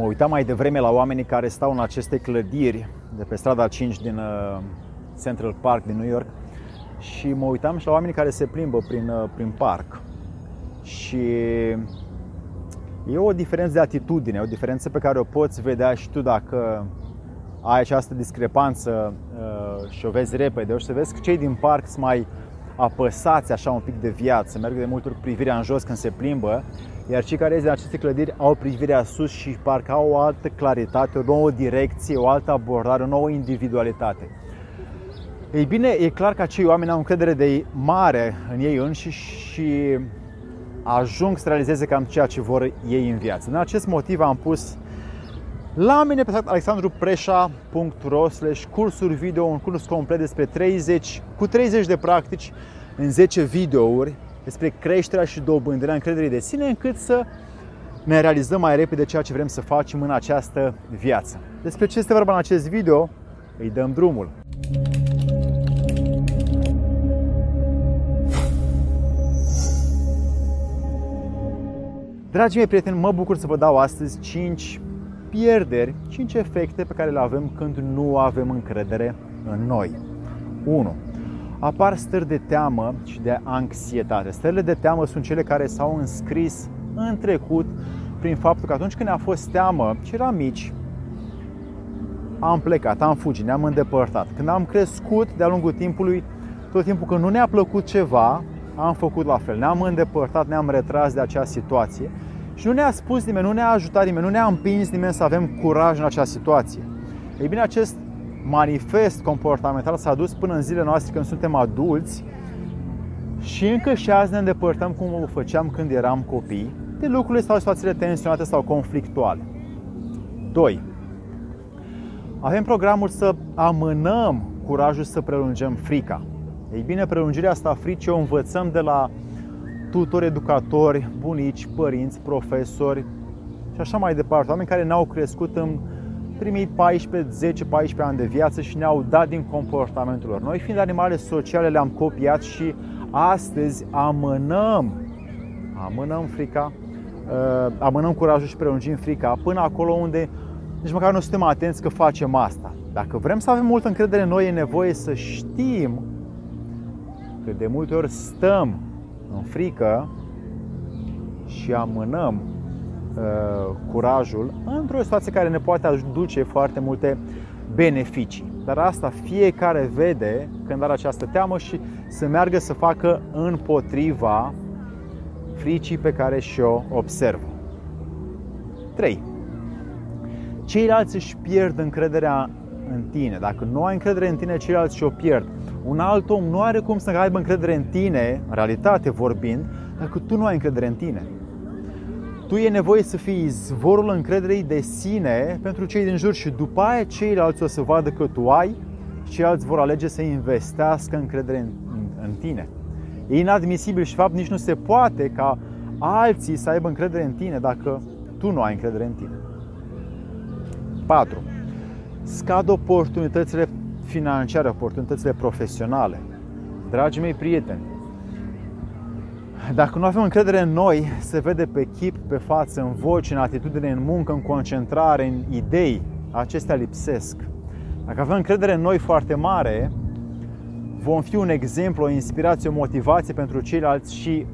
Mă uitam mai devreme la oamenii care stau în aceste clădiri de pe strada 5 din uh, Central Park din New York și mă uitam și la oamenii care se plimbă prin, uh, prin parc. Și e o diferență de atitudine, o diferență pe care o poți vedea și tu dacă ai această discrepanță uh, și o vezi repede, o să vezi că cei din parc sunt mai apăsați așa un pic de viață, merg de multe ori privirea în jos când se plimbă, iar cei care ies din aceste clădiri au privirea sus și parcă au o altă claritate, o nouă direcție, o altă abordare, o nouă individualitate. Ei bine, e clar că acei oameni au încredere de mare în ei înșiși și ajung să realizeze cam ceea ce vor ei în viață. În acest motiv am pus la mine pe alexandrupreșa.ro slash cursuri video, un curs complet despre 30, cu 30 de practici în 10 videouri despre creșterea și dobândirea încrederii de sine încât să ne realizăm mai repede ceea ce vrem să facem în această viață. Despre ce este vorba în acest video, îi dăm drumul. Dragii mei prieteni, mă bucur să vă dau astăzi 5 pierderi, 5 efecte pe care le avem când nu avem încredere în noi. 1. Apar stări de teamă și de anxietate. Stările de teamă sunt cele care s-au înscris în trecut prin faptul că atunci când ne-a fost teamă și eram mici, am plecat, am fugit, ne-am îndepărtat. Când am crescut de-a lungul timpului, tot timpul când nu ne-a plăcut ceva, am făcut la fel. Ne-am îndepărtat, ne-am retras de acea situație și nu ne-a spus nimeni, nu ne-a ajutat nimeni, nu ne-a împins nimeni să avem curaj în acea situație. Ei bine, acest manifest comportamental s-a dus până în zilele noastre când suntem adulți și încă și azi ne îndepărtăm cum o făceam când eram copii de lucrurile sau situațiile tensionate sau conflictuale. 2. Avem programul să amânăm curajul să prelungem frica. Ei bine, prelungirea asta a fricii o învățăm de la tutori, educatori, bunici, părinți, profesori și așa mai departe. Oameni care ne-au crescut în primii 14, 10, 14 ani de viață și ne-au dat din comportamentul lor. Noi, fiind animale sociale, le-am copiat și astăzi amânăm, amânăm frica, uh, amânăm curajul și prelungim frica până acolo unde nici măcar nu suntem atenți că facem asta. Dacă vrem să avem multă încredere în noi, e nevoie să știm că de multe ori stăm în frică și amânăm uh, curajul într-o situație care ne poate aduce foarte multe beneficii. Dar asta fiecare vede când are această teamă și să meargă să facă împotriva fricii pe care și-o observă. 3. Ceilalți își pierd încrederea în tine. Dacă nu ai încredere în tine, ceilalți și-o pierd. Un alt om nu are cum să aibă încredere în tine, în realitate vorbind, dacă tu nu ai încredere în tine. Tu e nevoie să fii zvorul încrederei de sine pentru cei din jur și după aia ceilalți o să vadă că tu ai și ceilalți vor alege să investească încredere în, în, în tine. E inadmisibil și fapt nici nu se poate ca alții să aibă încredere în tine dacă tu nu ai încredere în tine. 4. Scad oportunitățile financiare, oportunitățile profesionale. Dragii mei prieteni, dacă nu avem încredere în noi, se vede pe chip, pe față, în voce, în atitudine, în muncă, în concentrare, în idei. Acestea lipsesc. Dacă avem încredere în noi foarte mare, vom fi un exemplu, o inspirație, o motivație pentru ceilalți și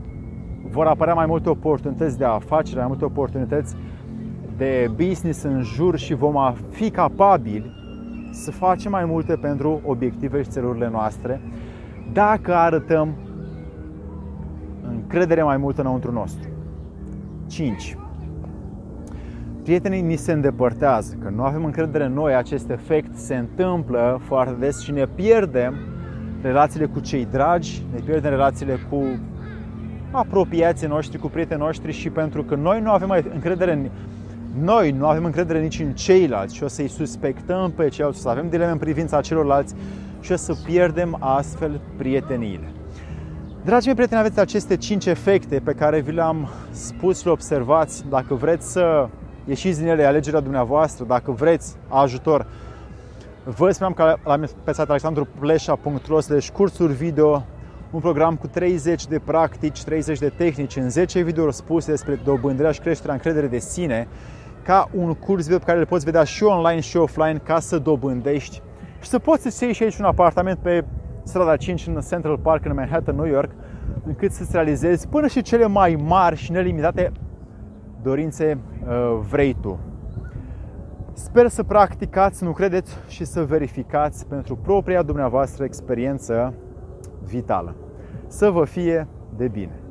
vor apărea mai multe oportunități de afacere, mai multe oportunități de business în jur și vom fi capabili să facem mai multe pentru obiective și țelurile noastre dacă arătăm încredere mai multă înăuntru nostru. 5. Prietenii ni se îndepărtează. Când nu avem încredere în noi, acest efect se întâmplă foarte des și ne pierdem relațiile cu cei dragi, ne pierdem relațiile cu apropiații noștri, cu prietenii noștri și pentru că noi nu avem mai încredere în noi nu avem încredere nici în ceilalți și o să-i suspectăm pe ceilalți, să avem dileme în privința celorlalți și o să pierdem astfel prieteniile. Dragii mei prieteni, aveți aceste 5 efecte pe care vi le-am spus și le observați. Dacă vreți să ieșiți din ele, alegerea dumneavoastră, dacă vreți ajutor, vă spuneam că la pe site alexandrupleșa.ro deci cursuri video, un program cu 30 de practici, 30 de tehnici în 10 videouri spuse despre dobândirea și creșterea încrederii de sine ca un curs video pe care le poți vedea și online și offline ca să dobândești și să poți să iei și aici un apartament pe strada 5 în Central Park în Manhattan, New York, încât să-ți realizezi până și cele mai mari și nelimitate dorințe uh, vrei tu. Sper să practicați, nu credeți, și să verificați pentru propria dumneavoastră experiență vitală. Să vă fie de bine!